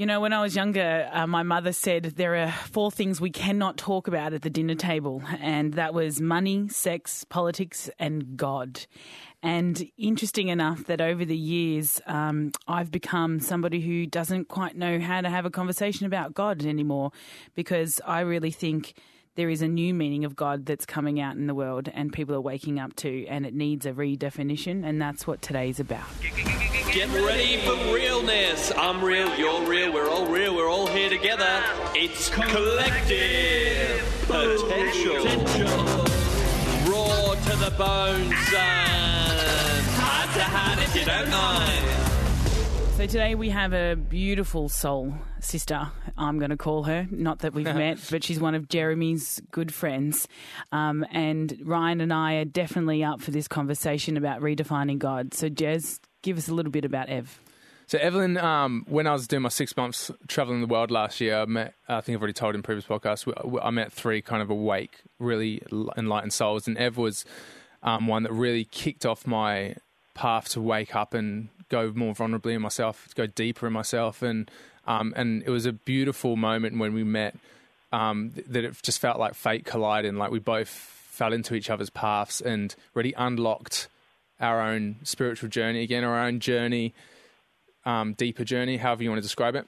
You know, when I was younger, uh, my mother said there are four things we cannot talk about at the dinner table, and that was money, sex, politics, and God. And interesting enough that over the years, um, I've become somebody who doesn't quite know how to have a conversation about God anymore because I really think there is a new meaning of God that's coming out in the world and people are waking up to, and it needs a redefinition, and that's what today's about. Get ready for realness. I'm real, you're real, we're all real, we're all here together. It's collective potential. Raw to the bone, son. Heart to heart if you don't mind. So today we have a beautiful soul sister, I'm going to call her. Not that we've met, but she's one of Jeremy's good friends. Um, and Ryan and I are definitely up for this conversation about redefining God. So, Jez, give us a little bit about Ev. So Evelyn, um, when I was doing my six months traveling the world last year, I met. I think I've already told in previous podcasts. I met three kind of awake, really enlightened souls, and Ev was um, one that really kicked off my path to wake up and go more vulnerably in myself, go deeper in myself, and um, and it was a beautiful moment when we met. Um, that it just felt like fate colliding, like we both fell into each other's paths and really unlocked our own spiritual journey again, our own journey, um, deeper journey, however you want to describe it.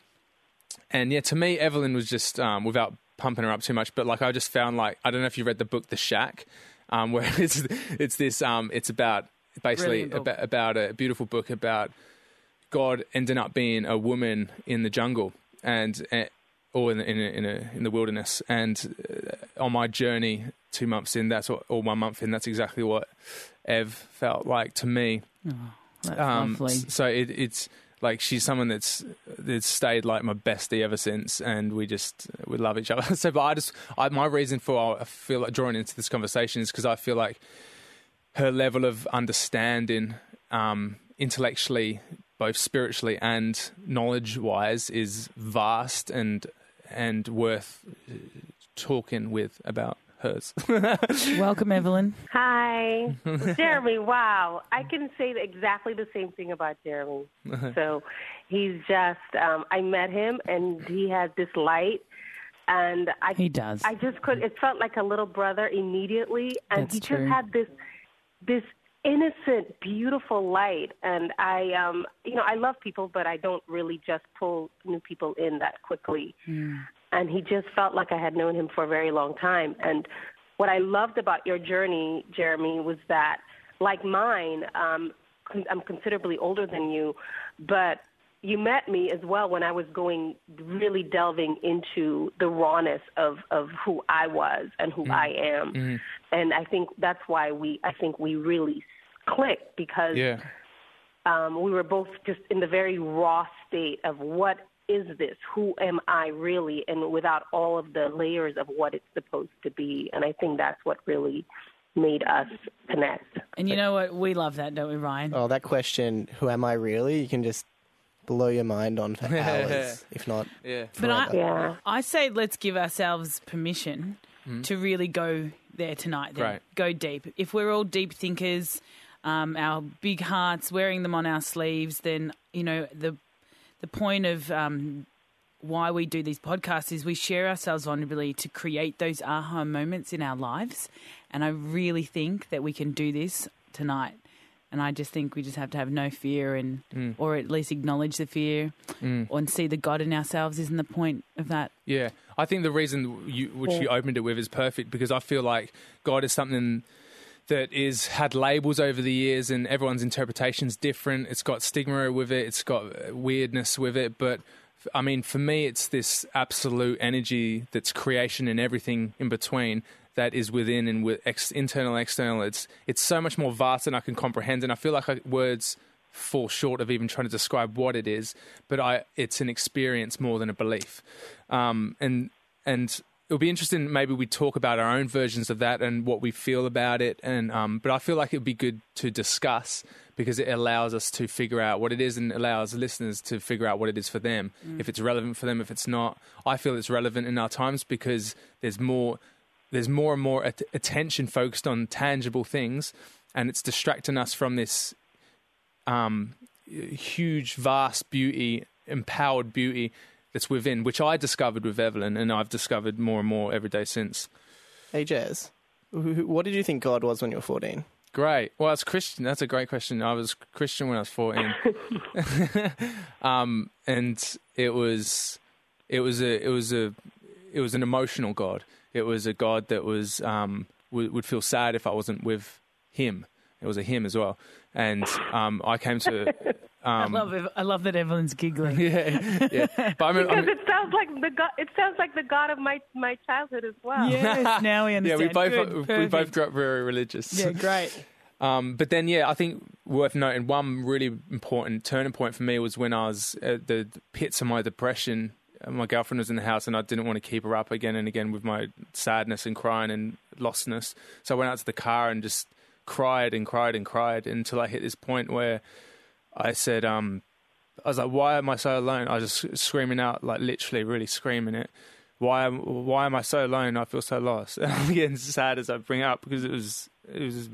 And yeah, to me, Evelyn was just um, without pumping her up too much, but like I just found like I don't know if you read the book The Shack, um, where it's it's this um, it's about basically about, about, a beautiful book about God ending up being a woman in the jungle and uh, or in, in, in, a, in, the wilderness. And uh, on my journey, two months in, that's what, or one month in, that's exactly what Ev felt like to me. Oh, um, so it, it's like she's someone that's that's stayed like my bestie ever since, and we just we love each other. so, but I just I, my reason for I feel like drawing into this conversation is because I feel like her level of understanding um, intellectually, both spiritually and knowledge wise, is vast and and worth talking with about hers. Welcome, Evelyn. Hi, Jeremy. Wow, I can say exactly the same thing about Jeremy. so he's just. Um, I met him, and he has this light and I he does. I just could. It felt like a little brother immediately, and That's he true. just had this this innocent, beautiful light. And I, um, you know, I love people, but I don't really just pull new people in that quickly. And he just felt like I had known him for a very long time. And what I loved about your journey, Jeremy, was that, like mine, um, I'm considerably older than you, but you met me as well when I was going really delving into the rawness of of who I was and who mm. I am, mm. and I think that's why we I think we really clicked because yeah. um, we were both just in the very raw state of what is this? Who am I really? And without all of the layers of what it's supposed to be, and I think that's what really made us connect. And you know what? We love that, don't we, Ryan? Oh, that question, who am I really? You can just blow your mind on for hours, if not. Yeah. But I, Yeah. I say let's give ourselves permission to really go there tonight. Then. Great. Go deep. If we're all deep thinkers, um, our big hearts, wearing them on our sleeves, then you know the the point of um, why we do these podcasts is we share ourselves vulnerably to create those aha moments in our lives. And I really think that we can do this tonight. And I just think we just have to have no fear and, Mm. or at least acknowledge the fear, Mm. and see the God in ourselves. Isn't the point of that? Yeah, I think the reason you, which you opened it with is perfect because I feel like God is something that is had labels over the years and everyone's interpretation's different. It's got stigma with it. It's got weirdness with it. But I mean, for me, it's this absolute energy that's creation and everything in between that is within and with ex- internal, external. It's it's so much more vast than I can comprehend, and I feel like I, words fall short of even trying to describe what it is. But I, it's an experience more than a belief, um, and and it'll be interesting. Maybe we talk about our own versions of that and what we feel about it. And um, but I feel like it would be good to discuss because it allows us to figure out what it is and allows listeners to figure out what it is for them. If it's relevant for them, if it's not, I feel it's relevant in our times because there's more. There's more and more at- attention focused on tangible things, and it's distracting us from this um, huge, vast beauty, empowered beauty that's within, which I discovered with Evelyn, and I've discovered more and more every day since. Hey, Jez, wh- wh- what did you think God was when you were 14? Great. Well, it's Christian. That's a great question. I was Christian when I was fourteen, um, and it was, it was a, it was a, it was an emotional God. It was a God that was um, w- would feel sad if I wasn't with Him. It was a Him as well, and um, I came to. I Um, love, Ev- I love that Evelyn's giggling. yeah, yeah. But I mean, I Because mean- it sounds like the God. It sounds like the God of my my childhood as well. Yes, now we yeah, we both Good, we perfect. both grew up very religious. Yeah, great. Um, but then, yeah, I think worth noting one really important turning point for me was when I was at the pits of my depression. My girlfriend was in the house, and I didn't want to keep her up again and again with my sadness and crying and lostness. So I went out to the car and just cried and cried and cried until I hit this point where I said, um, I was like, "Why am I so alone?" I was just screaming out, like literally, really screaming it. Why am Why am I so alone? I feel so lost. And I'm getting sad as I bring it up because it was it was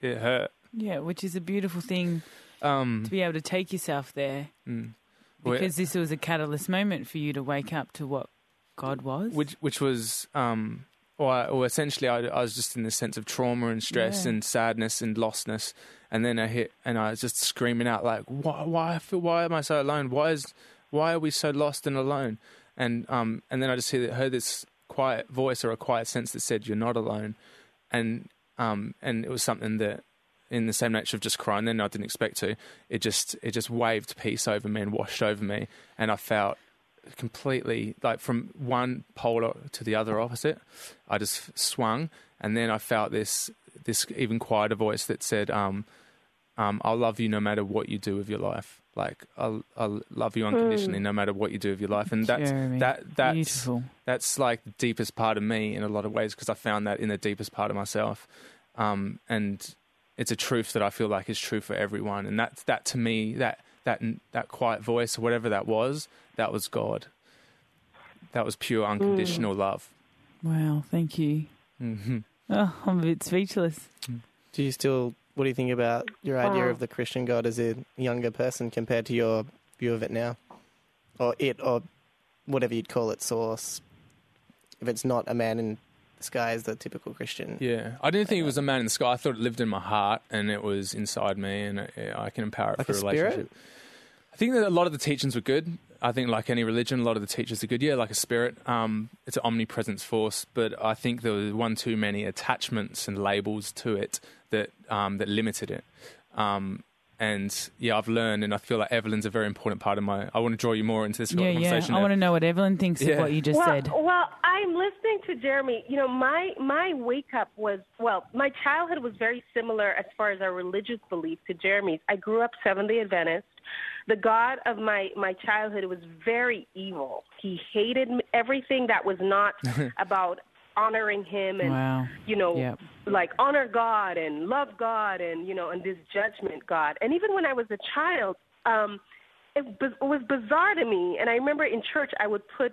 it hurt. Yeah, which is a beautiful thing Um, to be able to take yourself there mm. Because this was a catalyst moment for you to wake up to what God was. which which was um, or, or essentially I, I was just in this sense of trauma and stress Yeah. and sadness and lostness, and then I hit and I was just screaming out like, why why feel why am I so alone? Why is why are we so lost and alone? And um and then I just hear, heard this quiet voice or a quiet sense that said, "You're not alone," and um and it was something that in the same nature of just crying then I didn't expect to. It just it just waved peace over me and washed over me. And I felt completely like from one polar to the other opposite. I just swung. And then I felt this this even quieter voice that said um um I'll love you no matter what you do with your life. Like I'll I'll love you unconditionally no matter what you do with your life. And that's Jeremy, that that's beautiful. that's like the deepest part of me in a lot of ways because I found that in the deepest part of myself, um, and it's a truth that I feel like is true for everyone. And that that to me that that that quiet voice or whatever that was, that was God. That was pure unconditional love. Wow, thank you. hmm Oh, I'm a bit speechless. Do you still, what do you think about your idea Wow. of the Christian God as a younger person compared to your view of it now? Or it, or whatever you'd call it, source. If it's not a man in the sky as the typical Christian. Yeah, I didn't think it was a man in the sky. I thought it lived in my heart and it was inside me, and it, I can empower it Like for a a spirit? relationship. I think that a lot of the teachings were good. I think, like any religion, a lot of the teachers are good. Yeah, like a spirit. Um, it's an omnipresence force, but I think there was one too many attachments and labels to it that um, that limited it. Um, and yeah, I've learned, and I feel like Evelyn's a very important part of my. I want to draw you more into this Yeah, yeah. I want to know what Evelyn thinks Yeah. of what you just well, said. well, I'm listening to Jeremy. You know, my my wake up was well, my childhood was very similar as far as our religious belief to Jeremy's. I grew up Seventh Day Adventist. The God of my my childhood was very evil. He hated everything that was not about honoring Him and Wow. you know, Yep. like honor God and love God and you know, and this judgment God. And even when I was a child, um, it, it was bizarre to me. And I remember in church, I would put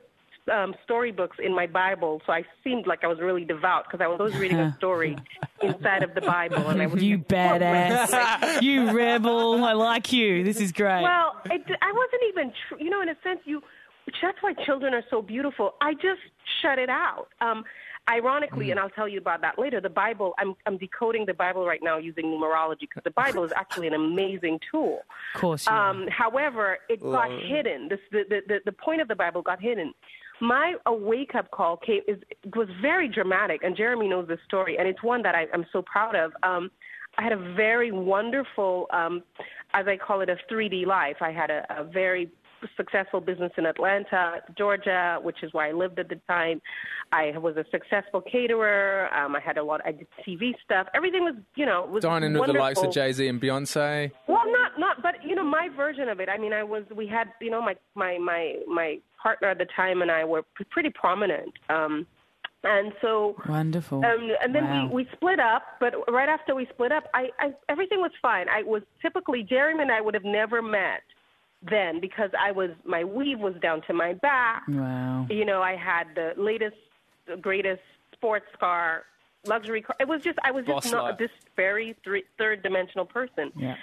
um, storybooks in my Bible, so I seemed like I was really devout because I was always reading a story inside of the Bible, and I would You badass. you rebel. I like you. This is great. Well, it, I wasn't even, tr- you know, in a sense, you. That's why children are so beautiful. I just shut it out. Um, ironically, and I'll tell you about that later. The Bible. I'm I'm decoding the Bible right now using numerology because the Bible is actually an amazing tool. of course. Um, however, it got hidden. This, the, the, the, the point of the Bible got hidden. My wake up call came is was very dramatic, and Jeremy knows this story, and it's one that I, I'm so proud of. Um, I had a very wonderful, um, as I call it, a 3D life. I had a, a very successful business in Atlanta, Georgia, which is where I lived at the time. I was a successful caterer. Um, I had a lot. I did TV stuff. Everything was, you know, was Dining with the likes of. Jay Z and Beyonce. Well, not not, but you know, my version of it. I mean, I was. We had, you know, my my my my partner at the time and I were p- pretty prominent. Um, and so, Wonderful. um, and then Wow. we we split up. But right after we split up, I, I everything was fine. I was typically Jeremy and I would have never met then because I was my weave was down to my back. wow. You know, I had the latest, the greatest sports car, luxury car. It was just, I was Boss just not life. this very three, third dimensional person. Yeah.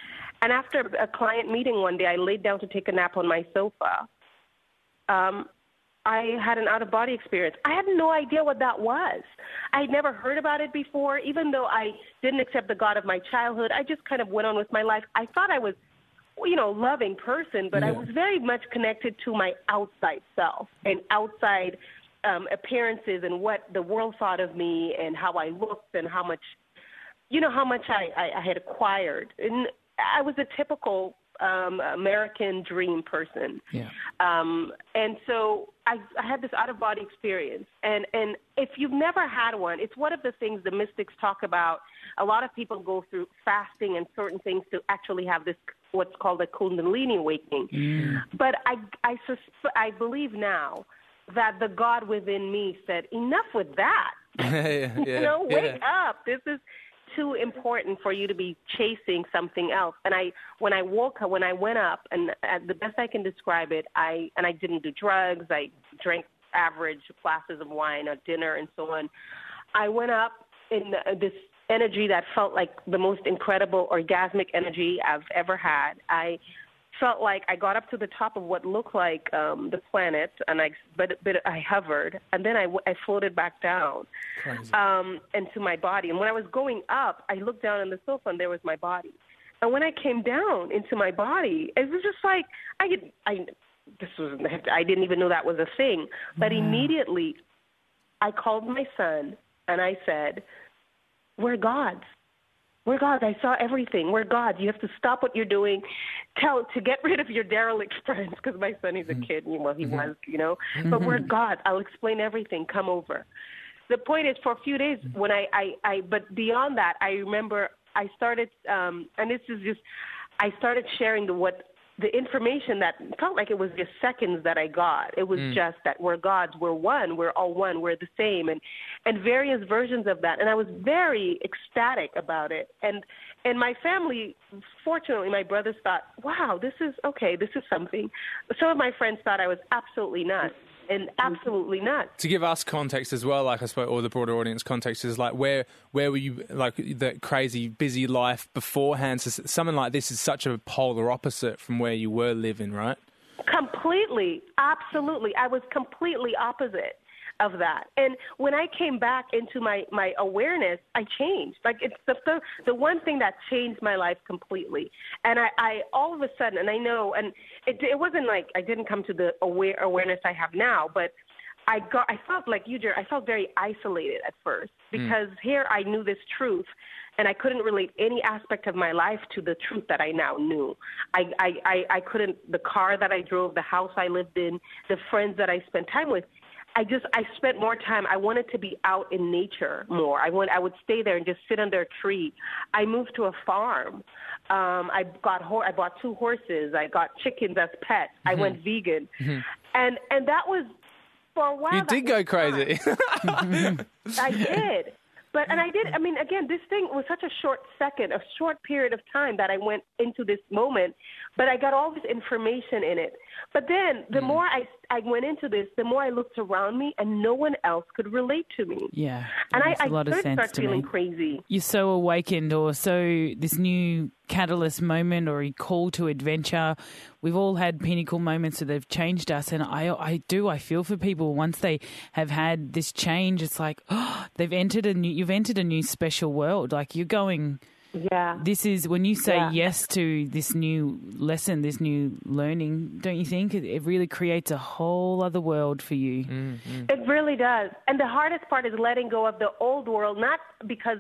And after a client meeting one day, I laid down to take a nap on my sofa. um, I had an out of body experience. I had no idea what that was. I had never heard about it before, even though I didn't accept the God of my childhood. I just kind of went on with my life. I thought I was, you know, loving person, but I was very much connected to my outside self and outside um, appearances and what the world thought of me and how I looked and how much, you know, how much I, I, I had acquired. And I was a typical um, American dream person. Yeah. Um, and so I, I had this out of body experience. And, and if you've never had one, it's one of the things the mystics talk about. A lot of people go through fasting and certain things to actually have this, what's called a Kundalini awakening. But I, I, susp- I believe now that the God within me said, enough with that. yeah, yeah, you know, yeah. wake up. This is too important for you to be chasing something else. And I, when I woke up, when I went up, and uh, the best I can describe it, I and I didn't do drugs. I drank average glasses of wine at dinner and so on. I went up in uh, this energy that felt like the most incredible orgasmic energy I've ever had. I felt like I got up to the top of what looked like um, the planet, and I but but I hovered, and then I, I floated back down Crazy. um, into my body. And when I was going up, I looked down on the sofa, and there was my body. And when I came down into my body, it was just like I could, I this was I didn't even know that was a thing. But immediately, I called my son and I said, "We're gods." We're gods. I saw everything. We're gods. You have to stop what you're doing. Tell to get rid of your derelict friends because my son is a mm-hmm. kid. Well, he mm-hmm. was, you know. But we're mm-hmm. gods. I'll explain everything. Come over. The point is, for a few days, when I, I, I but beyond that, I remember I started, um, and this is just, I started sharing the what the information that felt like it was just seconds that I got. It was mm. just that we're gods, we're one, we're all one, we're the same, and and various versions of that. And I was very ecstatic about it. And and my family, fortunately, my brothers thought, wow, this is okay, this is something. Some of my friends thought I was absolutely nuts, and absolutely not. to give us context as well, like I suppose, or the broader audience context is like where where were you like that crazy busy life beforehand? So something like this is such a polar opposite from where you were living, right? Completely, absolutely. I was completely opposite of that. And when I came back into my my awareness, I changed. Like it's the the, the one thing that changed my life completely. And I, I all of a sudden, and I know, and it it wasn't like I didn't come to the aware awareness I have now, but I got I felt like you, Jer. I felt very isolated at first hmm. because here I knew this truth, and I couldn't relate any aspect of my life to the truth that I now knew. I I I, I couldn't the car that I drove, the house I lived in, the friends that I spent time with. I just I spent more time. I wanted to be out in nature more. I went. I would stay there and just sit under a tree. I moved to a farm. Um, I got ho- I bought two horses. I got chickens as pets. I mm-hmm. went vegan, mm-hmm. and and that was for a while. You did go crazy. I did. But and I did. I mean, again, this thing was such a short second, a short period of time that I went into this moment. But I got all this information in it. But then, the mm. more I I went into this, the more I looked around me, and no one else could relate to me. Yeah. And I, I a lot of sense start feeling me. crazy. You're so awakened, or so this new catalyst moment, or a call to adventure. We've all had pinnacle moments that have changed us, and I, I do. I feel for people once they have had this change. It's like, oh, they've entered a new. You've entered a new special world. Like you're going. Yeah. This is when you say Yeah. yes to this new lesson, this new learning. Don't you think it, it really creates a whole other world for you? Mm-hmm. It really does. And the hardest part is letting go of the old world, not because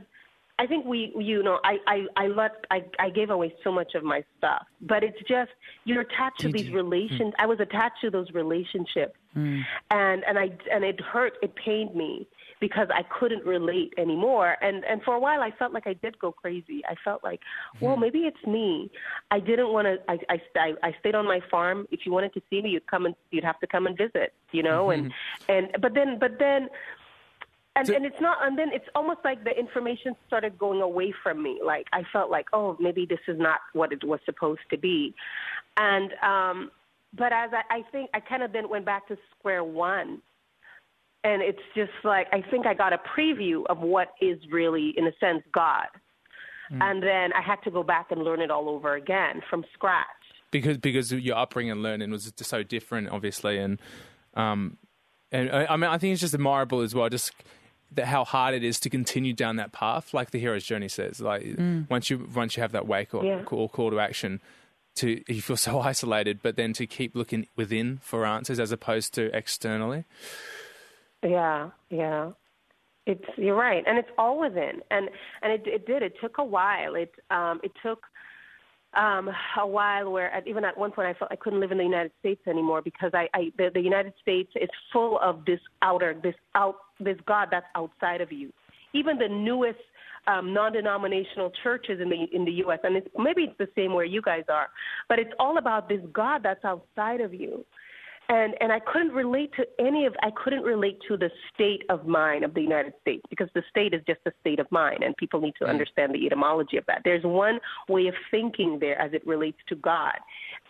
I think we, you know, I, I, I let, I, I gave away so much of my stuff, but it's just you're attached to these you? relations. Mm. I was attached to those relationships, mm. and and I and it hurt. It pained me because I couldn't relate anymore. And and for a while, I felt like I did go crazy. I felt like, well, maybe it's me. I didn't want to. I, I I stayed on my farm. If you wanted to see me, you'd come and you'd have to come and visit. You know, and and but then but then and and it's not and then it's almost like the information started going away from me like i felt like oh maybe this is not what it was supposed to be and um but as i i think i kind of then went back to square one and it's just like i think i got a preview of what is really in a sense god and then i had to go back and learn it all over again from scratch because because your upbringing and learning was just so different, obviously, and um, and I, I mean, I think it's just admirable as well, just that how hard it is to continue down that path, like the hero's journey says. Like once you once you have that wake or, Yeah. or call to action, to you feel so isolated, but then to keep looking within for answers as opposed to externally. Yeah, yeah. It's you're right, and it's all within, and and it it did. It took a while. It um it took um a while where at, even at one point I felt I couldn't live in the United States anymore because I, I the, the United States is full of this outer this out this God that's outside of you. Even the newest um, non-denominational churches in the in the U.S. and it's maybe it's the same where you guys are, but it's all about this God that's outside of you and and I couldn't relate to any of I couldn't relate to the state of mind of the United States because the state is just a state of mind and people need to understand the etymology of that. There's one way of thinking there as it relates to God.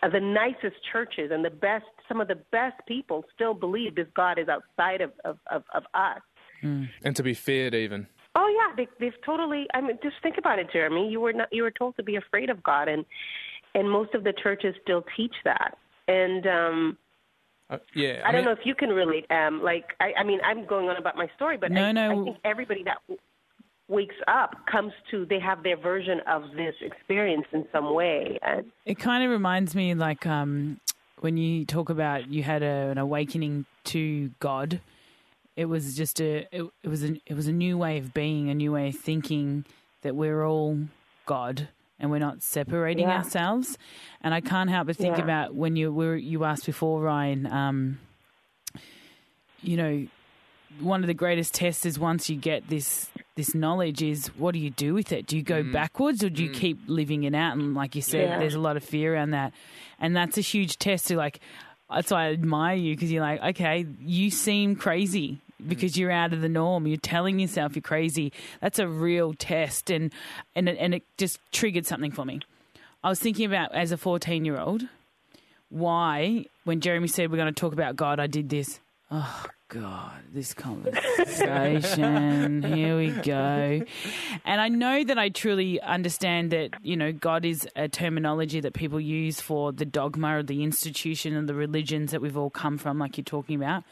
Uh, the nicest churches and the best some of the best people still believe this God is outside of of, of, of us. And to be feared, even. Oh yeah, they, they've totally. I mean, just think about it, Jeremy. You were not. You were told to be afraid of God, and and most of the churches still teach that. And um, Uh, yeah, I, don't know if you can relate, um, like I, I mean, I'm going on about my story, but No, I, no. I think everybody that w- wakes up comes to they have their version of this experience in some way, and It kind of reminds me like um, when you talk about you had a, an awakening to God. It was just a it, it was a it was a new way of being, a new way of thinking that we're all God and we're not separating Yeah. ourselves. And I can't help but think Yeah. about when you were you asked before, Ryan. Um, you know, one of the greatest tests is once you get this this knowledge is what do you do with it? Do you go backwards or do you keep living it out? And like you said, Yeah. there's a lot of fear around that, and that's a huge test. To like, that's why I admire you because you're like, okay, you seem crazy because you're out of the norm. You're telling yourself you're crazy. That's a real test, and and it, and it just triggered something for me. I was thinking about as a 14 year old why when Jeremy said we're going to talk about God, I did this. Oh God, this conversation. Here we go. And I know that I truly understand that, you know, God is a terminology that people use for the dogma or the institution and the religions that we've all come from, like you're talking about.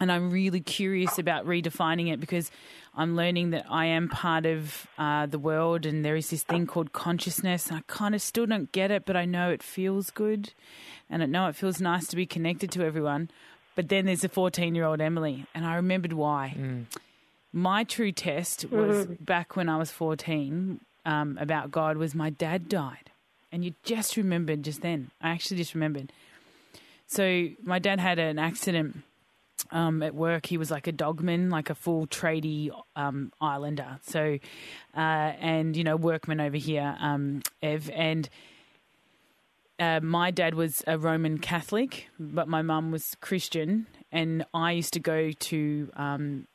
And I'm really curious about redefining it because I'm learning that I am part of uh, the world and there is this thing called consciousness. And I kind of still don't get it, but I know it feels good. And I know it feels nice to be connected to everyone. But then there's a 14 year old Emily, and I remembered why. My true test was back when I was 14 um, about God was my dad died. And you just remembered just then. I actually just remembered. So my dad had an accident um, at work. He was like a dogman, like a full tradie um, islander. So, uh, and you know, workman over here, um, Ev. And uh, my dad was a Roman Catholic, but my mum was Christian, and I used to go to um,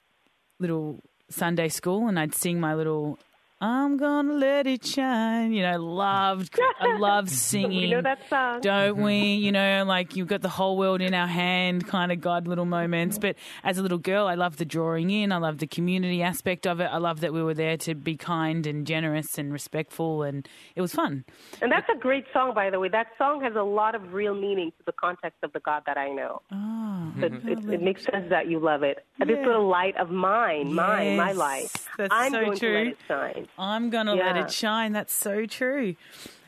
little Sunday school, and I'd sing my little. I'm gonna let it shine. You know, loved, I love singing. you know that song. Don't we? Mm-hmm. You know, like you've got the whole world in our hand kind of God little moments. Mm-hmm. But as a little girl, I loved the drawing in. I loved the community aspect of it. I loved that we were there to be kind and generous and respectful, and it was fun. And that's a great song, by the way. That song has a lot of real meaning to the context of the God that I know. Ah, oh, So it, it, it makes sense that you love it. This Yeah. little light of mine, mine, my Yes, light. that's I'm so going true. to let it shine. I'm gonna let it shine. That's so true.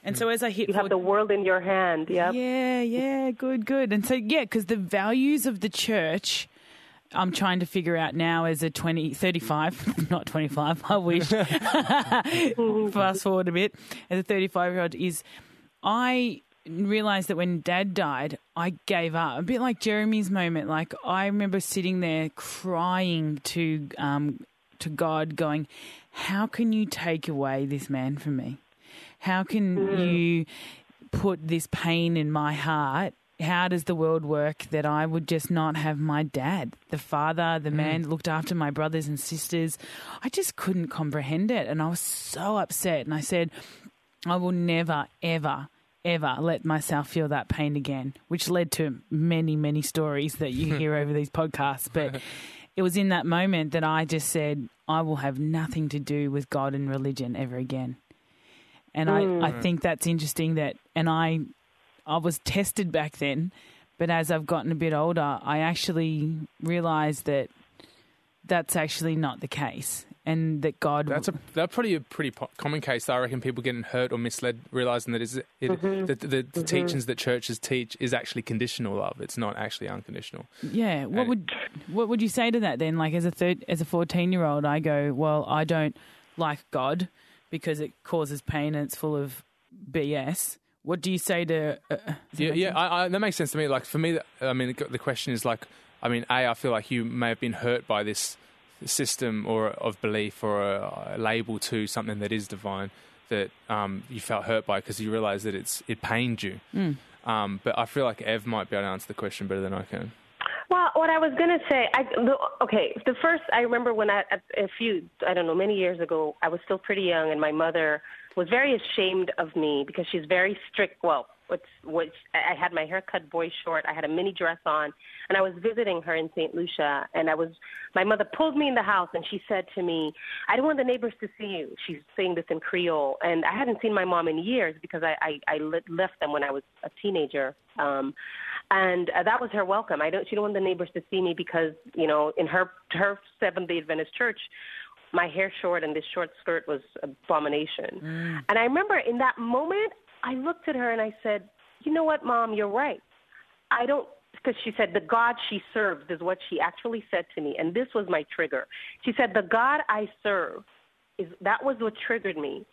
And so as I hit You have the world in your hand. Yeah. Yeah, yeah, good, good. And so, yeah, because the values of the church, I'm trying to figure out now as a 20, 35, not 25, I wish. Fast forward a bit. As a 35 year old, is I realized that when dad died, I gave up. A bit like Jeremy's moment. Like, I remember sitting there crying to, um, to God, going, How can you take away this man from me? How can hmm. you put this pain in my heart? How does the world work that I would just not have my dad, the father, the hmm. man that looked after my brothers and sisters? I just couldn't comprehend it. And I was so upset. And I said, I will never, ever, ever let myself feel that pain again, which led to many, many stories that you hear over these podcasts. But it was in that moment that I just said, I will have nothing to do with God and religion ever again. And I, I mm. think that's interesting that, and I I was tested back then, but as I've gotten a bit older, I actually realised that that's actually not the case, and that God. That's a that's probably a pretty po- common case. I reckon people getting hurt or misled, realizing that is it, Mm-hmm. that the, the teachings that churches teach is actually conditional love. It's not actually unconditional. Yeah. What And- would what would you say to that then? Like as a third as a fourteen year old, I go, well, I don't like God because it causes pain and it's full of BS. What do you say to? Uh, that Yeah, yeah. I, I, that makes sense to me. Like for me, I mean, the the question is like, I mean, a, I feel like you may have been hurt by this system or of belief or a, a label to something that is divine that um, you felt hurt by because you realize that it's it pained you. Mm. Um, but I feel like Ev might be able to answer the question better than I can. Well, what I was gonna say, I the, okay. The first, I remember when I a a few, I don't know, many years ago, I was still pretty young, and my mother was very ashamed of me because she's very strict. Well, what's which I had my hair cut boy short. I had a mini dress on, and I was visiting her in St. Lucia, and I was. My mother pulled me in the house, and she said to me, "I don't want the neighbors to see you." She's saying this in Creole, and I hadn't seen my mom in years because I I, I left them when I was a teenager. Um, and uh, that was her welcome. I don't. She don't want the neighbors to see me because you know, in her her Seventh Day Adventist church, my hair short and this short skirt was abomination. And I remember in that moment, I looked at her and I said, "You know what, Mom? You're right. I don't." Because she said the God she serves is what she actually said to me, and this was my trigger. She said, "The God I serve is that was what triggered me."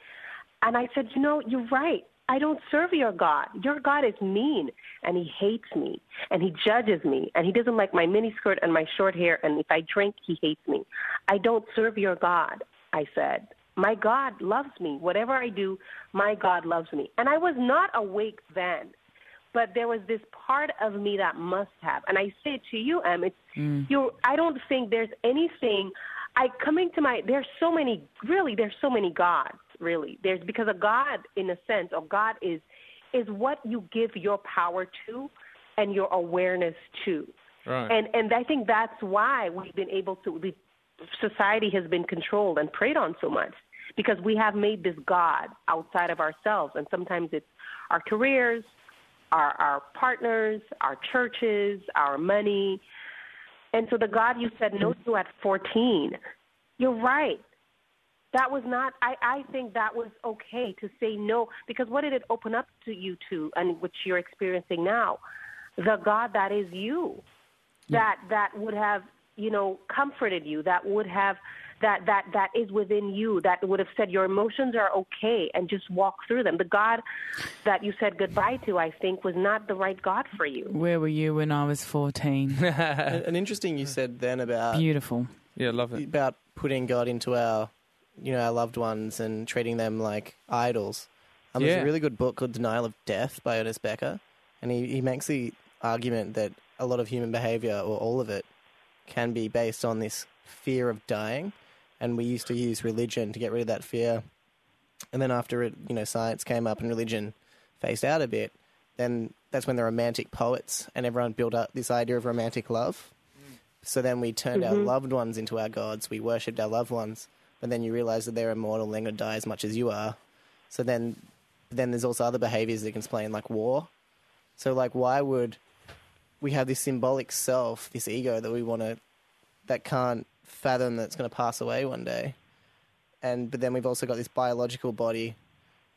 And I said, "You know, you're right. I don't serve your God. Your God is mean and he hates me and he judges me and he doesn't like my miniskirt and my short hair and if I drink, he hates me. I don't serve your God." I said. My God loves me. Whatever I do, my God loves me. And I was not awake then but there was this part of me that must have. And I say to you, Em, it's mm. you. I don't think there's anything. I coming to my. There's so many. Really, there's so many gods. Really, there's because a God, in a sense, or God is is what you give your power to and your awareness to. Right. And and I think that's why we've been able to. The society has been controlled and preyed on so much because we have made this God outside of ourselves, and sometimes it's our careers, our our partners, our churches, our money. And so the God you said no to at 14, you're right. That was not, I, I think that was okay to say no because what did it open up to you to and which you're experiencing now? The God that is you, that, that would have, you know, comforted you, that would have, that, that, that is within you, that would have said your emotions are okay and just walk through them. The God that you said goodbye to, I think, was not the right God for you. Where were you when I was fourteen? And, and interesting you said then about Beautiful. Yeah, love it. about putting God into our, you know, our loved ones and treating them like idols. Um, There's a really good book called Denial of Death by Ernest Becker, and he, he makes the argument that a lot of human behavior, or all of it, can be based on this fear of dying, and we used to use religion to get rid of that fear. And then after it, you know, science came up and religion phased out a bit, then that's when the romantic poets and everyone built up this idea of romantic love. Mm. So then we turned our mm-hmm. loved ones into our gods. We worshipped our loved ones, but then you realize that they're immortal. They're going to die as much as you are. So then, then there's also other behaviors that can explain, like war. So like, why would we have this symbolic self, this ego that we want to, that can't fathom that's going to pass away one day, and but then we've also got this biological body,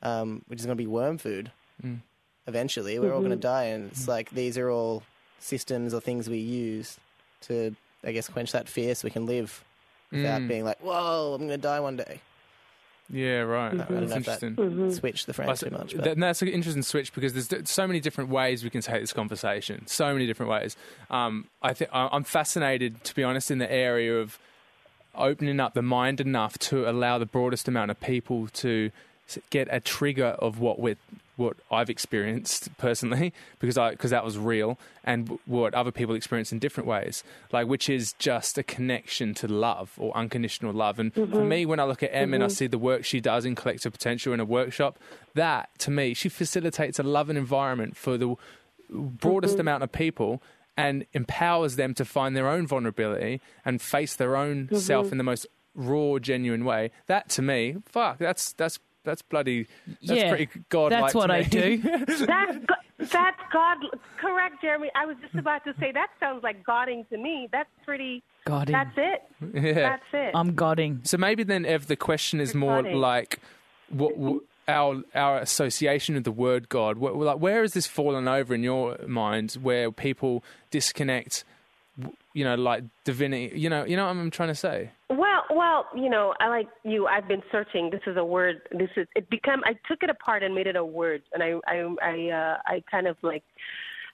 um, which is going to be worm food. Mm. Eventually, we're all going to mm-hmm. die, and it's like these are all systems or things we use to, I guess, quench that fear so we can live without mm. being like, "Whoa, I'm going to die one day." Yeah, right. I don't That's know if that interesting. switch the frame Well, too much, but that- that's an interesting switch because there's so many different ways we can take this conversation. So many different ways. Um, I think I- I'm fascinated, to be honest, in the area of opening up the mind enough to allow the broadest amount of people to get a trigger of what we what I've experienced personally because I because that was real and what other people experience in different ways. Like which is just a connection to love or unconditional love. And for mm-hmm. me when I look at Em and I mm-hmm. see the work she does in collective potential in a workshop that to me she facilitates a loving environment for the broadest mm-hmm. amount of people and empowers them to find their own vulnerability and face their own self in the most raw genuine way. That to me fuck that's that's that's bloody that's yeah, pretty godlike That's to what me. I do. That's That's God. Correct, Jeremy. I was just about to say that sounds like Godding to me. That's pretty. Godding. That's it. Yeah. That's it. I'm godding. So maybe then, Ev, the question is more funny. like what, what our our association of the word God. What, like, where has this fallen over in your mind, where people disconnect? You know, like divinity. You know, you know what I'm trying to say. Well, well, you know, I like you. I've been searching. This is a word. This is it. Become. I took it apart and made it a word, and I, I, I, uh, I kind of like,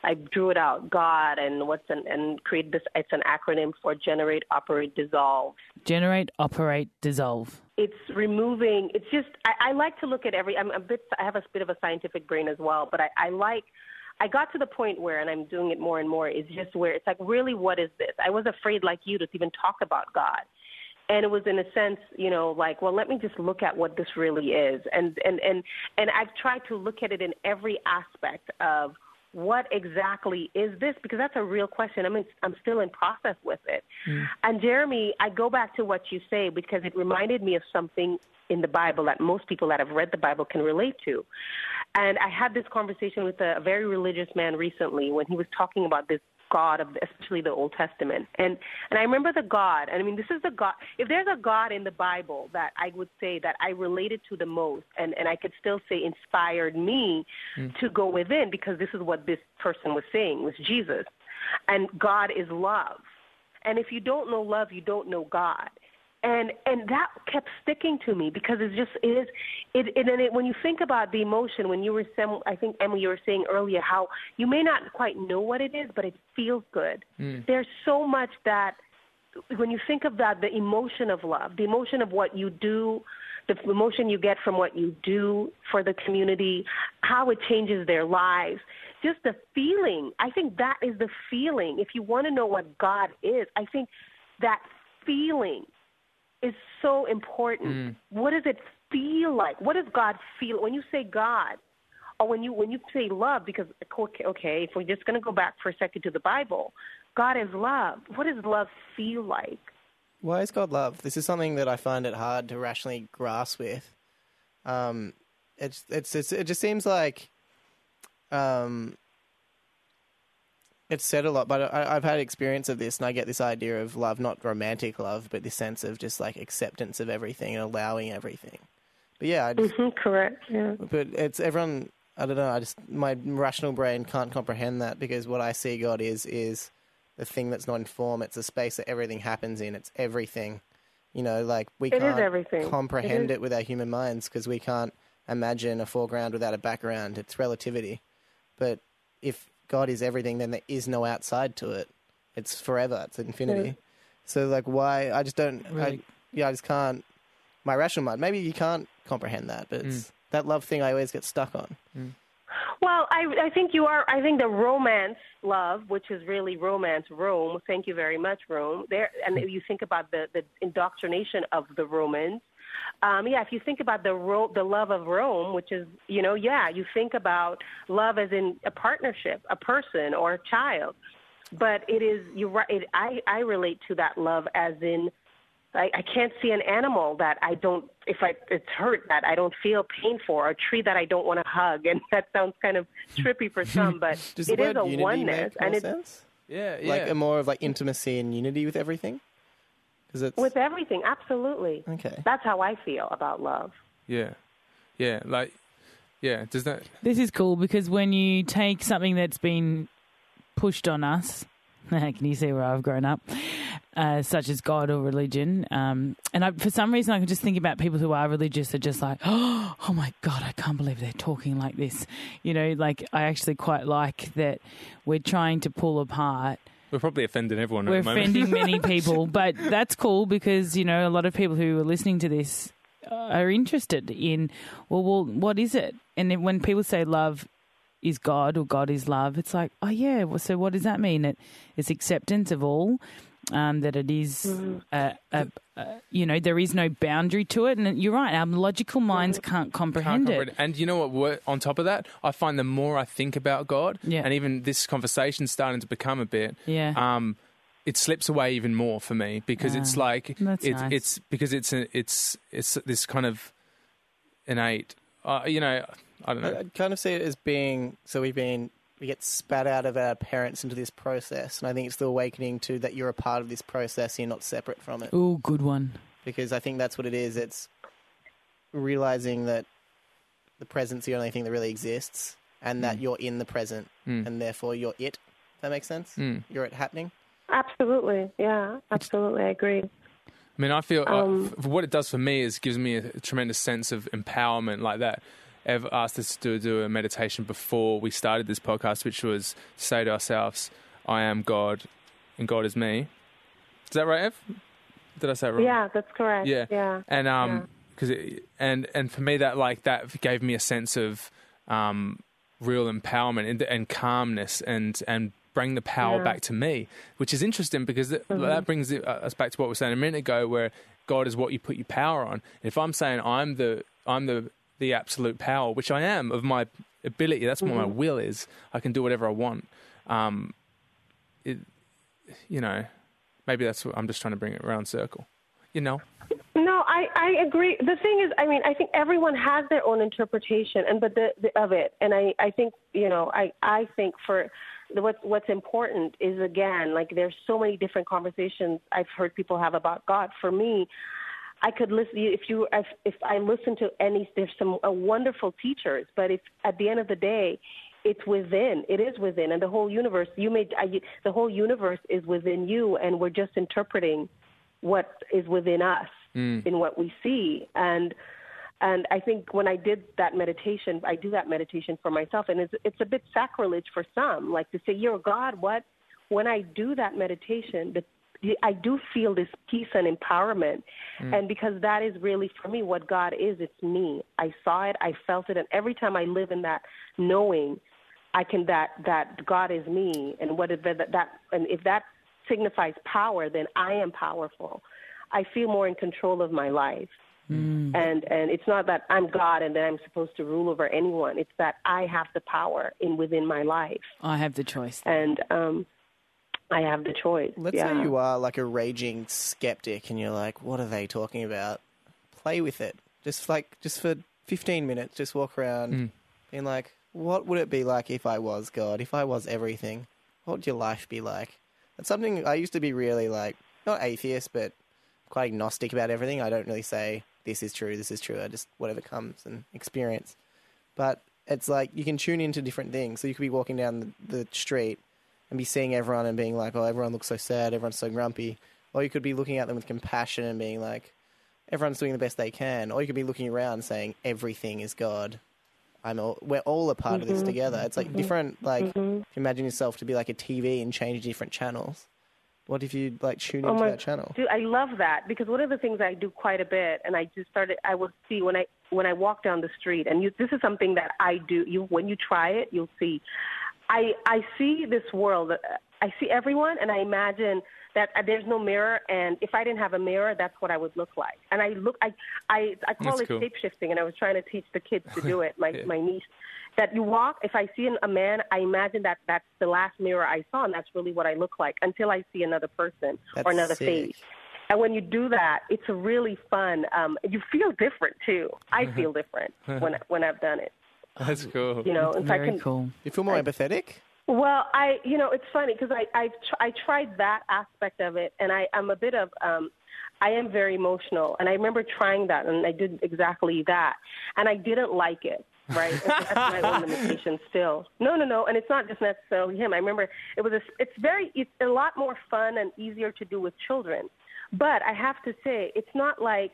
I drew it out. God and what's an and create this. It's an acronym for generate, operate, dissolve. Generate, operate, dissolve. It's removing. It's just. I, I like to look at every. I'm a bit. I have a bit of a scientific brain as well, but I, I like. I got to the point where, and I'm doing it more and more, is just where it's like, really, what is this? I was afraid, like you, to even talk about God. And it was in a sense, you know, like, well, let me just look at what this really is. And, and, and, and I've tried to look at it in every aspect of what exactly is this? Because that's a real question. I mean, I'm still in process with it. Mm. And Jeremy, I go back to what you say because it reminded me of something in the Bible that most people that have read the Bible can relate to. And I had this conversation with a, a very religious man recently when he was talking about this God of especially the Old Testament. And and I remember the God, and I mean this is the God if there's a God in the Bible that I would say that I related to the most and, and I could still say inspired me hmm. to go within because this is what this person was saying was Jesus. And God is love. And if you don't know love, you don't know God. And and that kept sticking to me because it's just it is it, it and it, when you think about the emotion when you were saying I think Emily you were saying earlier how you may not quite know what it is but it feels good. Mm. There's so much that when you think of that the emotion of love, the emotion of what you do, the emotion you get from what you do for the community, how it changes their lives, just the feeling. I think that is the feeling. If you want to know what God is, I think that feeling is so important. What does it feel like? What does God feel when you say God, or when you when you say love? Because okay, okay if we're just going to go back for a second to the Bible, God is love. What does love feel like? Why is God love? This is something that I find it hard to rationally grasp with. Um, it's, it's, it's it just seems like um, it's said a lot, but I, I've had experience of this, and I get this idea of love, not romantic love, but this sense of just like acceptance of everything and allowing everything. But yeah, I just, hmm correct. Yeah. but it's everyone. I don't know. I just my rational brain can't comprehend that because what I see God is is the thing that's not in form. It's a space that everything happens in. It's everything. You know, like we It can't comprehend It it, with our human minds because we can't imagine a foreground without a background. It's relativity. But if God is everything, then there is no outside to it. It's forever. It's infinity. So like, why? I just don't. I, yeah, I just can't. My rational mind. Maybe you can't comprehend that, but it's Mm. that love thing I always get stuck on. Well, I, I think you are. I think the romance love, which is really romance, Rome. Thank you very much, Rome. There, and if you think about the the indoctrination of the Romans. Um, yeah, if you think about the ro- the love of Rome, which is you know, yeah, you think about love as in a partnership, a person or a child. But it is you right. It, I I relate to that love as in I, I can't see an animal that I don't, if I, it's hurt that I don't feel pain for, or a tree that I don't want to hug. And that sounds kind of trippy for some, but Does it the is word a oneness. And it's sense? Yeah, yeah. Like a more of like intimacy and unity with everything. Because it's with everything, absolutely. okay. That's how I feel about love. yeah, yeah. Like, yeah. Does that? This is cool because when you take something that's been pushed on us, can you see where I've grown up, uh, such as God or religion, um, and I, for some reason I can just think about people who are religious are just like, oh, oh my God, I can't believe they're talking like this. You know, like I actually quite like that we're trying to pull apart We're probably offending everyone we're at the moment. offending many people, but that's cool because you know a lot of people who are listening to this uh, are interested in well, well, what is it? And then when people say love is God or God is love, it's like, oh yeah. Well, so what does that mean? It it's acceptance of all. Um, that it is, uh, uh, uh, you know, there is no boundary to it, and you're right. Our logical minds can't Can't comprehend comprehend it. it. And you know what? On top of that, I find the more I think about God, Yeah. and even this conversation's starting to become a bit, Yeah. um, it slips away even more for me because it's Ah, like that's it's nice. it's because it's a, it's it's this kind of innate. Uh, you know, I don't know. I kind of see it as being so we've been we get spat out of our parents into this process, and I think it's the awakening to that you're a part of this process, you're not separate from it. Oh, good one. Because I think that's what it is. It's realizing that the present's the only thing that really exists, and that you're in the present, and therefore you're it. That makes sense. You're it happening. Absolutely. Yeah, absolutely. I agree. I mean, I feel Um, uh, what it does for me is gives me a tremendous sense of empowerment like that. Ev asked us to do a meditation before we started this podcast, which was say to ourselves, I am God and God is me. Is that right, Ev? Did I say it wrong? Yeah, that's correct. Yeah. Yeah. And um, because and and for me that like that gave me a sense of um, real empowerment and, and calmness and and bring the power Yeah. Mm-hmm. back to me, which is interesting because th- that brings it, uh, us back to what we were saying a minute ago, where God is what you put your power on. If I'm saying I'm the I'm the the absolute power, which I am of my ability, that's what my Mm-hmm. will is. I can do whatever I want. Um, it, you know, maybe that's what I'm just trying to bring it around circle. You know. No, I, I agree. The thing is, I mean, I think everyone has their own interpretation, and but the, the of it, and I, I think you know, I, I think for the, what's what's important is again, like there's so many different conversations I've heard people have about God. For me, I could listen if you if, if I listen to any there's some uh, wonderful teachers, but if at the end of the day, it's within. It is within, and the whole universe. You made I, the whole universe is within you, and we're just interpreting what is within us in what we see and and I think when I did that meditation, I do that meditation for myself, and it's it's a bit sacrilege for some, like to say, "You're God." What? When I do that meditation, the, I do feel this peace and empowerment, and because that is really for me what God is. It's me. I saw it, I felt it, and every time I live in that knowing, I can that that God is me, and what if that, that and if that signifies power, then I am powerful. I feel more in control of my life. And and it's not that I'm God and that I'm supposed to rule over anyone. It's that I have the power in within my life, I have the choice. and um, I have the choice. Let's yeah. say you are like a raging skeptic and you're like, what are they talking about? Play with it. Just like, just for 15 minutes, just walk around mm. being like, what would it be like if I was God? If I was everything? What would your life be like? That's something I used to be really like, not atheist, but quite agnostic about everything. I don't really say, this is true, this is true. I just, whatever comes and experience. But it's like you can tune into different things. So you could be walking down the, the street and be seeing everyone and being like, oh, everyone looks so sad, everyone's so grumpy. Or you could be looking at them with compassion and being like, everyone's doing the best they can. Or you could be looking around saying, everything is God. I'm all, we're all a part of this mm-hmm. together. It's like mm-hmm. different, like, mm-hmm. you imagine yourself to be like a TV and change different channels. What if you like tune Oh into my, that channel? Dude, I love that because one of the things I do quite a bit, and I just started. I will see when I when I walk down the street, and you, this is something that I do. You when you try it, you'll see. I I see this world. I see everyone, and I imagine that uh, there's no mirror, and if I didn't have a mirror, that's what I would look like. And I look, I I I call That's it cool. shape shifting, and I was trying to teach the kids to do it. My Yeah. my niece. That you walk, if I see an, a man, I imagine that that's the last mirror I saw, and that's really what I look like until I see another person That's or another sick. face. And when you do that, it's really fun. Um, you feel different too. I feel different when when I've done it. That's cool. You know, if I Very can. cool. You feel more empathetic? Well, I you know it's funny because I I tr- I tried that aspect of it, and I I'm a bit of um, I am very emotional, and I remember trying that, and I did exactly that, and I didn't like it. Right, that's my own limitation still. No, no, no, and it's not just necessarily him. I remember it was a, it's very it's a lot more fun and easier to do with children, but I have to say it's not like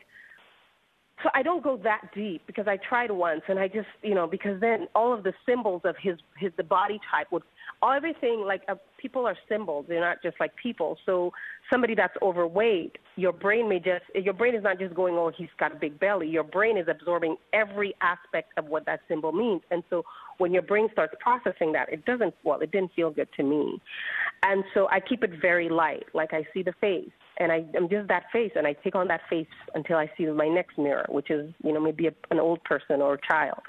so I don't go that deep because I tried once and I just you know because then all of the symbols of his his the body type would everything like uh, people are symbols. They're not just like people. So somebody that's overweight your brain may just your brain is not just going oh he's got a big belly. Your brain is absorbing every aspect of what that symbol means. And so when your brain starts processing that it doesn't well it didn't feel good to me. And so I keep it very light. Like I see the face and I, I'm just that face, and I take on that face until I see my next mirror, which is, you know, maybe a, an old person or a child,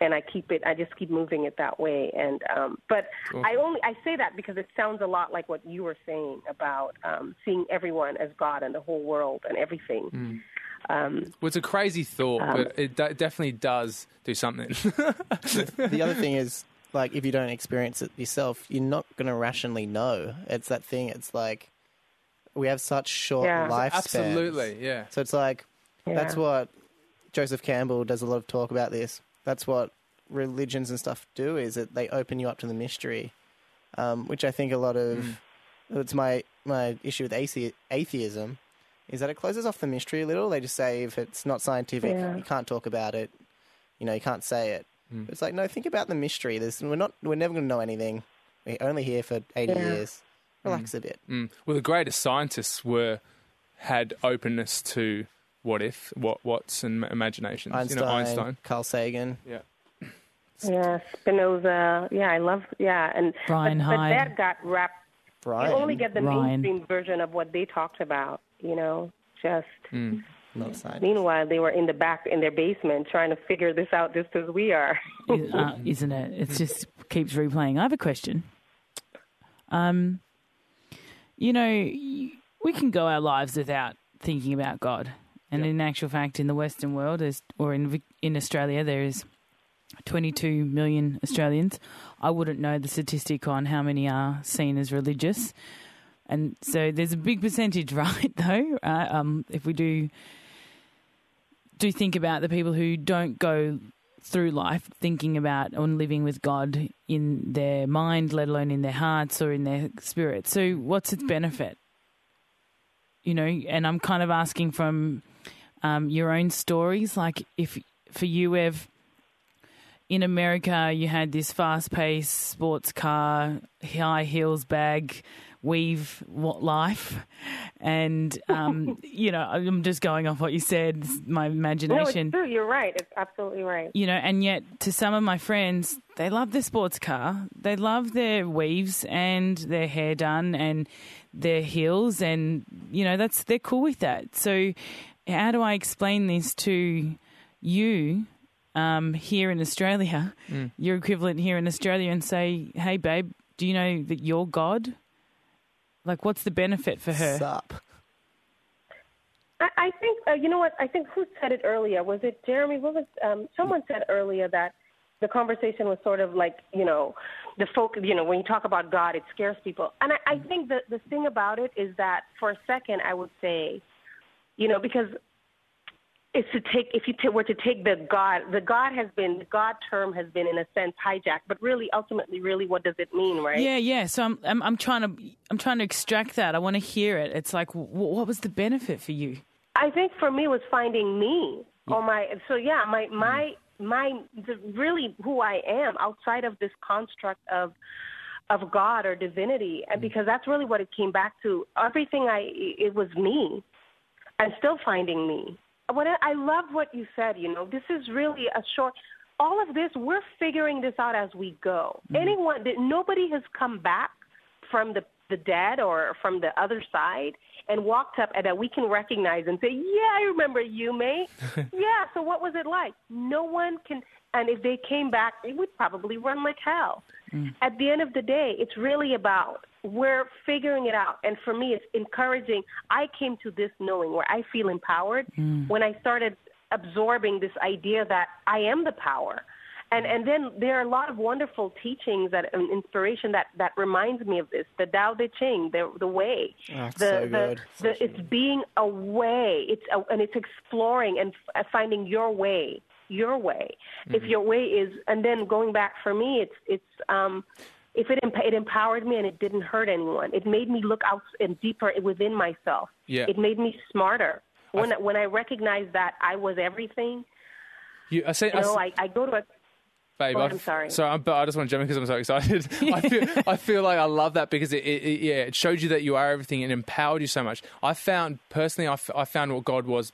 and I keep it. I just keep moving it that way. And um, but I only I say that because it sounds a lot like what you were saying about um, seeing everyone as God and the whole world and everything. Um, Well, it's a crazy thought, but it d- definitely does do something. the other thing is like if you don't experience it yourself, you're not going to rationally know. It's that thing. It's like we have such short Yeah. lifespans. Absolutely, yeah. So it's like that's what Joseph Campbell does a lot of talk about this. That's what religions and stuff do is that they open you up to the mystery, um, which I think a lot of it's my my issue with athe- atheism is that it closes off the mystery a little. They just say if it's not scientific, Yeah. you can't talk about it. You know, you can't say it. It's like no, think about the mystery. There's, we're not we're never going to know anything. We're only here for eighty Yeah. years. Relax a bit. Mm. Well, the greatest scientists were had openness to what if, what what's, and imaginations. Einstein, You know, Einstein. Carl Sagan. Yeah. Yeah, Spinoza. Yeah, I love. Yeah, and Brian but, but that got wrapped. Brian, You only get the Ryan. mainstream version of what they talked about. You know, just not science. meanwhile they were in the back in their basement trying to figure this out just as we are. uh, isn't it? It just keeps replaying. I have a question. Um, you know, we can go our lives without thinking about God, and in actual fact, in the Western world, or in in Australia, there is 22 million Australians. I wouldn't know the statistic on how many are seen as religious, and so there's a big percentage, right? Though, uh, um, if we do do think about the people who don't go through life thinking about and living with God in their mind, let alone in their hearts or in their spirit. So, what's its benefit? You know, and I'm kind of asking from um, your own stories. Like, if for you, Ev, in America, you had this fast paced sports car, high heels bag, weave what life. And, um, you know, I'm just going off what you said, my imagination. No, it's imagination true. You're right. It's absolutely right. you know, and yet to some of my friends, they love their sports car, they love their weaves and their hair done and their heels, and you know that's they're cool with that. So, how do I explain this to you um, here in Australia, your equivalent here in Australia, and say, "Hey, babe, do you know that you're God? Like, what's the benefit for her?" Sup. I, I think uh, you know what I think. Who said it earlier? Was it Jeremy? What was um, someone said earlier that the conversation was sort of like you know the folk. You know when you talk about God, it scares people. And I, I think the the thing about it is that for a second I would say, you know, because it's to take if you t- were to take the God, the God has been the God term has been in a sense hijacked, but really ultimately, really, what does it mean, right? Yeah, yeah. So I'm, I'm, I'm trying to, I'm trying to extract that. I want to hear it. It's like, wh- what was the benefit for you? I think for me was finding me or my so yeah my my my the, really who I am outside of this construct of of God or divinity and mm. because that's really what it came back to everything I it was me and still finding me what I, I love what you said you know this is really a short all of this we're figuring this out as we go. Mm-hmm. Anyone that nobody has come back from the the dead or from the other side and walked up and that we can recognize and say, "Yeah, I remember you, mate." yeah. So what was it like? No one can. And if they came back, they would probably run like hell. Mm. At the end of the day, it's really about we're figuring it out. And for me, it's encouraging. I came to this knowing where I feel empowered mm. when I started absorbing this idea that I am the power. And and then there are a lot of wonderful teachings that and inspiration that that reminds me of this. The Tao Te Ching, the the way, it's the so the, good. the it's being a way. It's a, and it's exploring and f- uh, finding your way, your way. If mm-hmm. your way is, and then going back for me, it's it's um, if it emp- it empowered me and it didn't hurt anyone. It made me look out and deeper within myself. Yeah. It made me smarter. When I, when I recognized that I was everything, You, I say, you know, I, I go to a Babe, Oh, I I'm sorry. So, I'm, but I just want to jump in because I'm so excited. I feel, I feel like I love that because it, it, it, yeah, it showed you that you are everything and empowered you so much. I found personally, I, f- I found what God was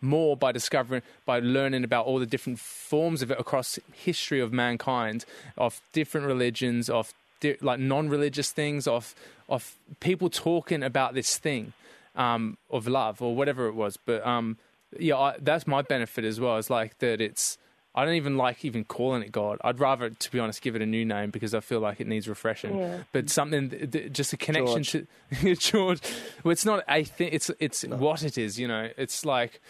more by discovering, by learning about all the different forms of it across history of mankind, of different religions, of di- like non-religious things, of of people talking about this thing um, of love or whatever it was. But um, yeah, I, that's my benefit as well. It's like that. It's I don't even like even calling it God. I'd rather, to be honest, give it a new name because I feel like it needs refreshing. Yeah. But something, th- th- just a connection George. to George. Well, it's not a thing. It's it's what it is. You know, it's like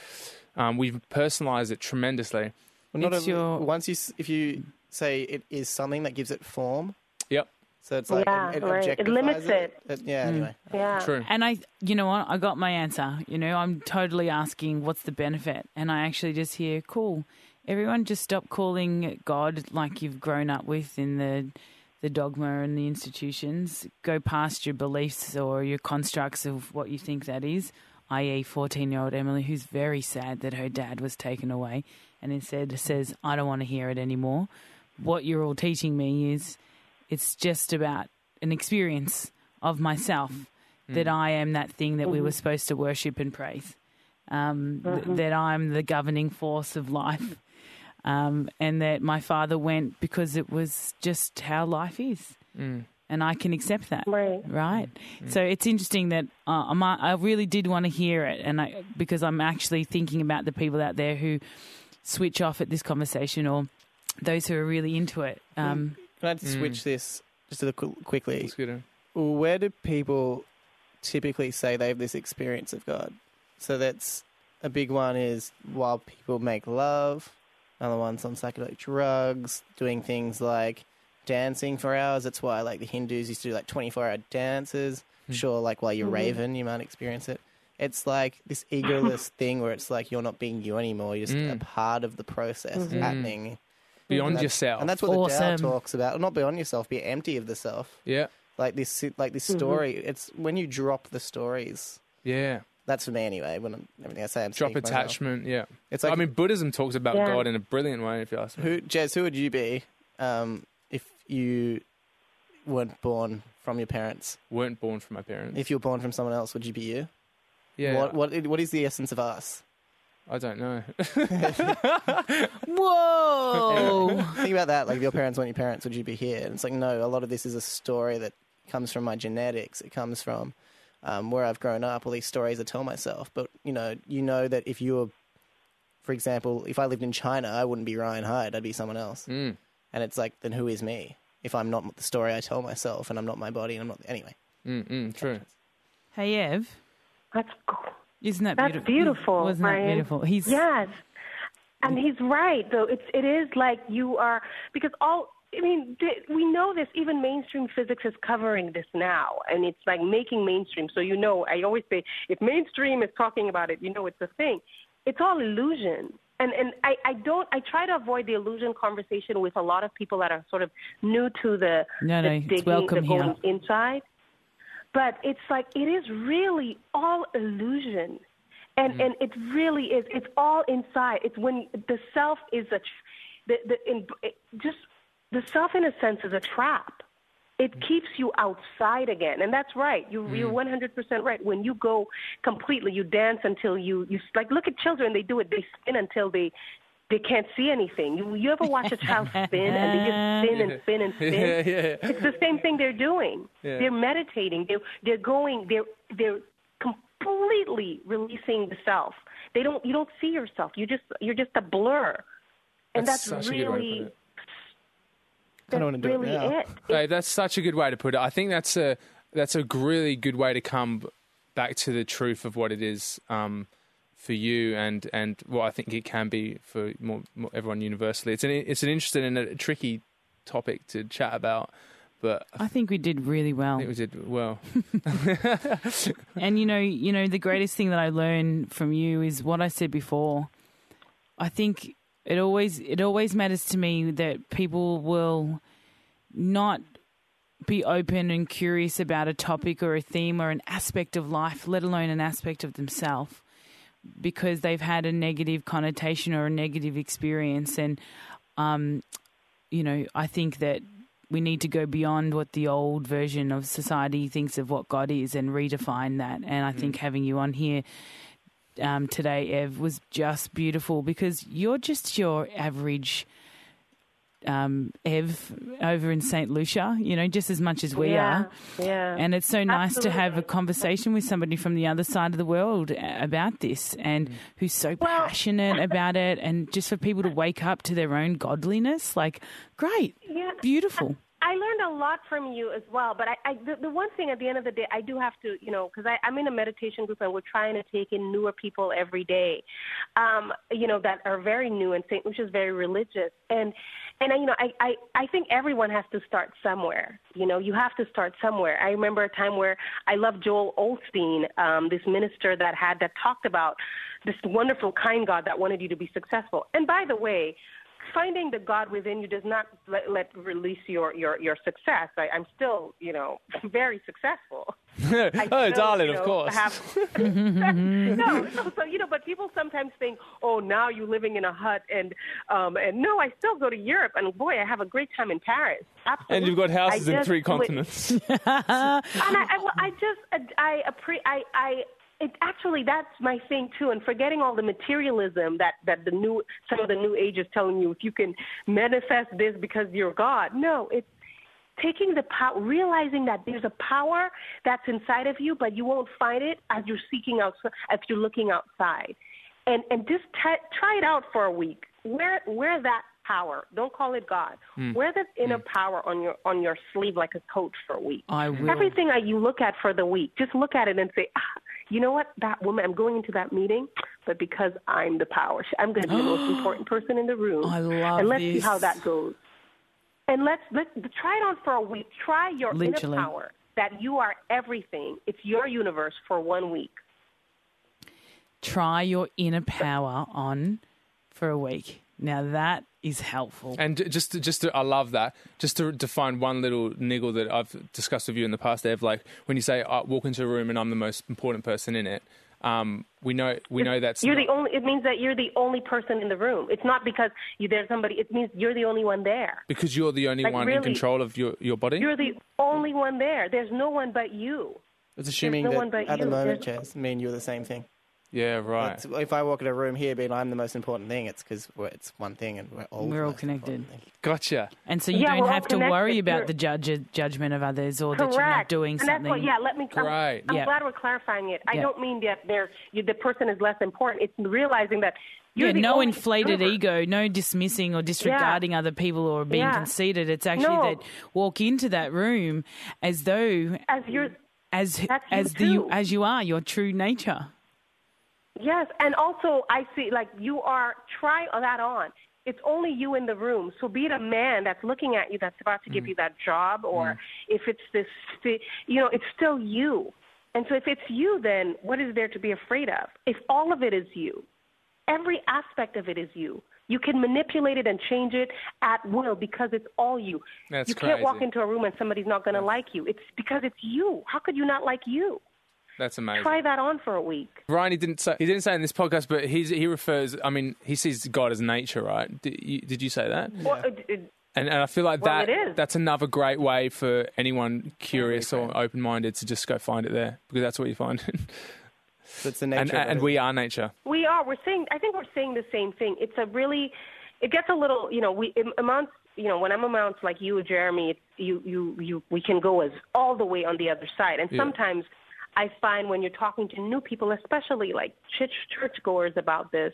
Um, we've personalized it tremendously. Well, not It's a- your- once you if you say it is something that gives it form, Yep, so it's like Yeah, it, it right. It objectifies limits it. yeah. Anyway, Yeah. true. And I, you know what? I got my answer. You know, I'm totally asking what's the benefit, and I actually just hear, cool. Everyone, just stop calling God like you've grown up with in the the dogma and the institutions. Go past your beliefs or your constructs of what you think that is. I.e., 14 year old Emily, who's very sad that her dad was taken away, and instead says, "I don't want to hear it anymore." What you're all teaching me is, it's just about an experience of myself hmm. that I am that thing that we mm-hmm. were supposed to worship and praise. Um, th- mm-hmm. that I'm the governing force of life. Um, and that my father went because it was just how life is. Mm. And I can accept that. Right. Right. So it's interesting that uh, I'm, I really did want to hear it. And I, because I'm actually thinking about the people out there who switch off at this conversation or those who are really into it. Um, can I just switch this just a little quickly? Where do people typically say they have this experience of God? So that's a big one is while people make love, another one's on psychedelic drugs, doing things like dancing for hours. That's why like the Hindus used to do like 24 hour dances. Hmm. Sure, like while you're mm-hmm. raving, you might experience it. It's like this egoless thing where it's like you're not being you anymore. You're just mm. a part of the process mm-hmm. happening. Mm. Beyond That's- yourself. And that's what the Awesome. Tao talks about. Not beyond yourself, be empty of the self. yeah, Like this, like this mm-hmm. story. It's when you drop the stories. yeah. That's for me anyway. When I'm, everything I say, I'm Drop speaking for myself. attachment. Yeah. It's like I mean, Buddhism talks about Yeah. God in a brilliant way. If you ask me. who, Jez, who would you be um, if you weren't born from your parents? weren't born from my parents. If you were born from someone else, would you be you? yeah, What, what, what is the essence of us? I don't know. whoa. Think about that. Like, if your parents weren't your parents, would you be here? And it's like, no, a lot of this is a story that comes from my genetics. It comes from um, where I've grown up, all these stories I tell myself. But, you know, you know that if you were, for example, if I lived in China, I wouldn't be Ryan Hyde, I'd be someone else. Mm. And it's like, then who is me? If I'm not the story I tell myself and I'm not my body and I'm not. Anyway. Mm, mm, true. hey, Ev. That's cool. Isn't that That's beautiful? beautiful, Wasn't that beautiful? He's Yes. And he's right, though. It's it is like you are because all. I mean, th- we know this. Even mainstream physics is covering this now, and it's like making mainstream. So you know, I always say, if mainstream is talking about it, you know it's a thing. It's all illusion. And and I, I don't I try to avoid the illusion conversation with a lot of people that are sort of new to the, No, the no, digging, welcome the going here. inside. But it's like it is really all illusion and mm. and it really is it's all inside it's when the self is a tr- the the in, it just the self in a sense is a trap it mm. keeps you outside again and that's right you you're mm. 100% right when you go completely you dance until you you like look at children they do it they spin until they they can't see anything you you ever watch a child spin and they just spin and spin and spin Yeah, yeah. it's the same thing they're doing. Yeah. They're meditating. They're they're going. They're they're completely releasing the self. They don't. You don't see yourself. You just you're just a blur, and That's that's, such a good way to really. I don't wanna that's do it really now. it. Hey, that's such a good way to put it. I think that's a that's a really good way to come back to the truth of what it is um, for you, and and what I think it can be for more, more everyone universally. It's an it's an interesting and a tricky topic to chat about, but I I think we did really well. think we did well. And you know, you know, the greatest thing that I learned from you is what I said before. I think it always it always matters to me that people will not be open and curious about a topic or a theme or an aspect of life, let alone an aspect of themselves, because they've had a negative connotation or a negative experience. And, um, you know, I think that we need to go beyond what the old version of society thinks of what God is and redefine that. And I think having you on here um, today, Ev, was just beautiful because you're just your average um, Ev over in St. Lucia, you know, just as much as we yeah, are. Yeah. And it's so nice to have a conversation with somebody from the other side of the world about this and who's so Well- passionate about it and just for people to wake up to their own godliness. Like, great, Yeah. beautiful. I learned a lot from you as well. But I, I the, the one thing at the end of the day, I do have to, you know, because I'm in a meditation group and we're trying to take in newer people every day, um, you know, that are very new and which is very religious. And and you know, I, I I think everyone has to start somewhere. You know, you have to start somewhere. I remember a time where I love Joel Osteen, um, this minister that had that talked about this wonderful, kind God that wanted you to be successful. And by the way, finding the God within you does not let, let release your your your success. I, I'm still, you know, very successful. oh, still, darling, you know, of course. Have, no, no, so you know, but people sometimes think, oh, now you're living in a hut, and um, and no, I still go to Europe, and boy, I have a great time in Paris. Absolutely. And you've got houses I in three continents. and I, I, I just, I, appre- I, I, it actually that's my thing too. And forgetting all the materialism that that the new, some of the new age is telling you, if you can manifest this because you're God. No, it's taking the power, realizing that there's a power that's inside of you, but you won't find it as you're seeking out, as you're looking outside, and and just t- try it out for a week. Wear wear that power. Don't call it God. Wear that inner power on your on your sleeve like a coat for a week. I will. Everything that you look at for the week, just look at it and say, ah, you know what, that woman, I'm going into that meeting, but because I'm the power, I'm going to be the most important person in the room. I love And let's see how that goes. And let's let's try it on for a week. Try your Literally. inner power that you are everything. It's your universe for one week. Try your inner power on for a week. Now that is helpful. And just to, just to, I love that. Just to define one little niggle that I've discussed with you in the past, Ev, like when you say I walk into a room and I'm the most important person in it, um, we know we know that's You're not- the only. It means that you're the only person in the room. It's not because you, there's somebody. It means you're the only one there. because you're the only Like, one in control of your, your body. You're the only one there. There's no one but you. It's assuming no that one but at the moment, There's- Chaz, me and you are the same thing. Yeah, right. It's- if I walk in a room here being I'm the most important thing, it's because it's one thing and we're all, the We're all most connected. important thing. Gotcha. And so you Yeah, don't we're all have to worry connected. about You're- the judge, judgment of others or that you're not doing and something. That's what, yeah, let me. I'm, Right. I'm Yeah. glad we're clarifying it. I Yeah. don't mean that there's you, the person is less important. It's realizing that you're yeah, the no only inflated universe. ego, no dismissing or disregarding other people or being Yeah. conceited. It's actually No. that walk into that room as though As you're as That's you as the too. as you are, your true nature. Yes, and also I see like you are try that on. It's only you in the room. So be it a man that's looking at you that's about to give mm. you that job, or mm. if it's this, you know, it's still you. And so if it's you, then what is there to be afraid of? If all of it is you, every aspect of it is you. You can manipulate it and change it at will because it's all you. That's you can't walk into a room and somebody's not going to like you. It's because it's you. How could you not like you? That's amazing. Try that on for a week. Ryan, he didn't say he didn't say in this podcast, but he's, he refers. I mean, he sees God as nature, right? Did you, did you say that? Well, uh, it- it- uh, And, and I feel like Well, that it is. that's another great way for anyone curious or open minded to just go find it there because that's what you find. So it's the nature and and we are nature. We are. We're saying. I think we're saying the same thing. It's a really. It gets a little. You know, we it amounts. You know, when I'm amounts like you, Jeremy, it's, you, you, you. We can go as all the way on the other side. And Yeah. sometimes, I find when you're talking to new people, especially like church churchgoers about this,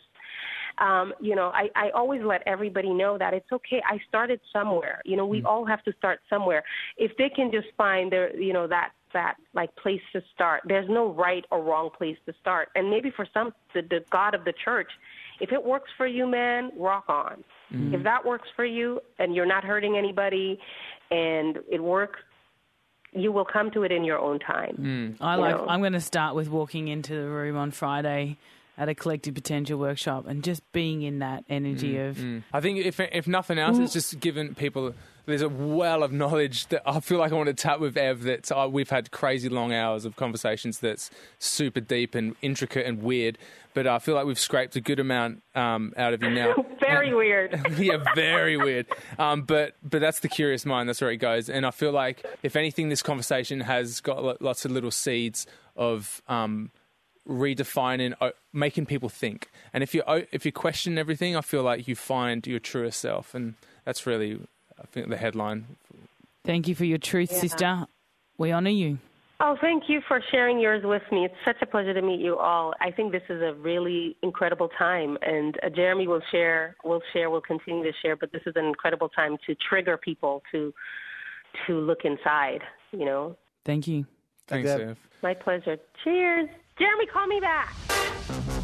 um, you know, I, I always let everybody know that it's okay. I started somewhere. You know, we all have to start somewhere. If they can just find their, you know, that that like place to start. There's no right or wrong place to start. And maybe for some, the, the God of the church, if it works for you, man, rock on. If that works for you and you're not hurting anybody, and it works, you will come to it in your own time. Hmm. I like. Know? I'm going to start with walking into the room on Friday at a collective potential workshop and just being in that energy of I think if if nothing else, it's just given people. There's a well of knowledge that I feel like I want to tap with Ev. That uh, we've had crazy long hours of conversations. That's super deep and intricate and weird. But I feel like we've scraped a good amount um, out of you now. Very weird. yeah, very weird. Um, but but that's the curious mind. That's where it goes. And I feel like if anything, this conversation has got lots of little seeds of um, redefining, uh, making people think. And if you if you question everything, I feel like you find your truest self, and that's really, I think, the headline. thank you for your truth, sister. We honor you. Oh, thank you for sharing yours with me. It's such a pleasure to meet you all. I think this is a really incredible time, and uh, Jeremy will share, will share, will continue to share. But this is an incredible time to trigger people to to look inside. You know. Thank you. Thanks, Deb. Ev. My pleasure. Cheers, Jeremy. Call me back.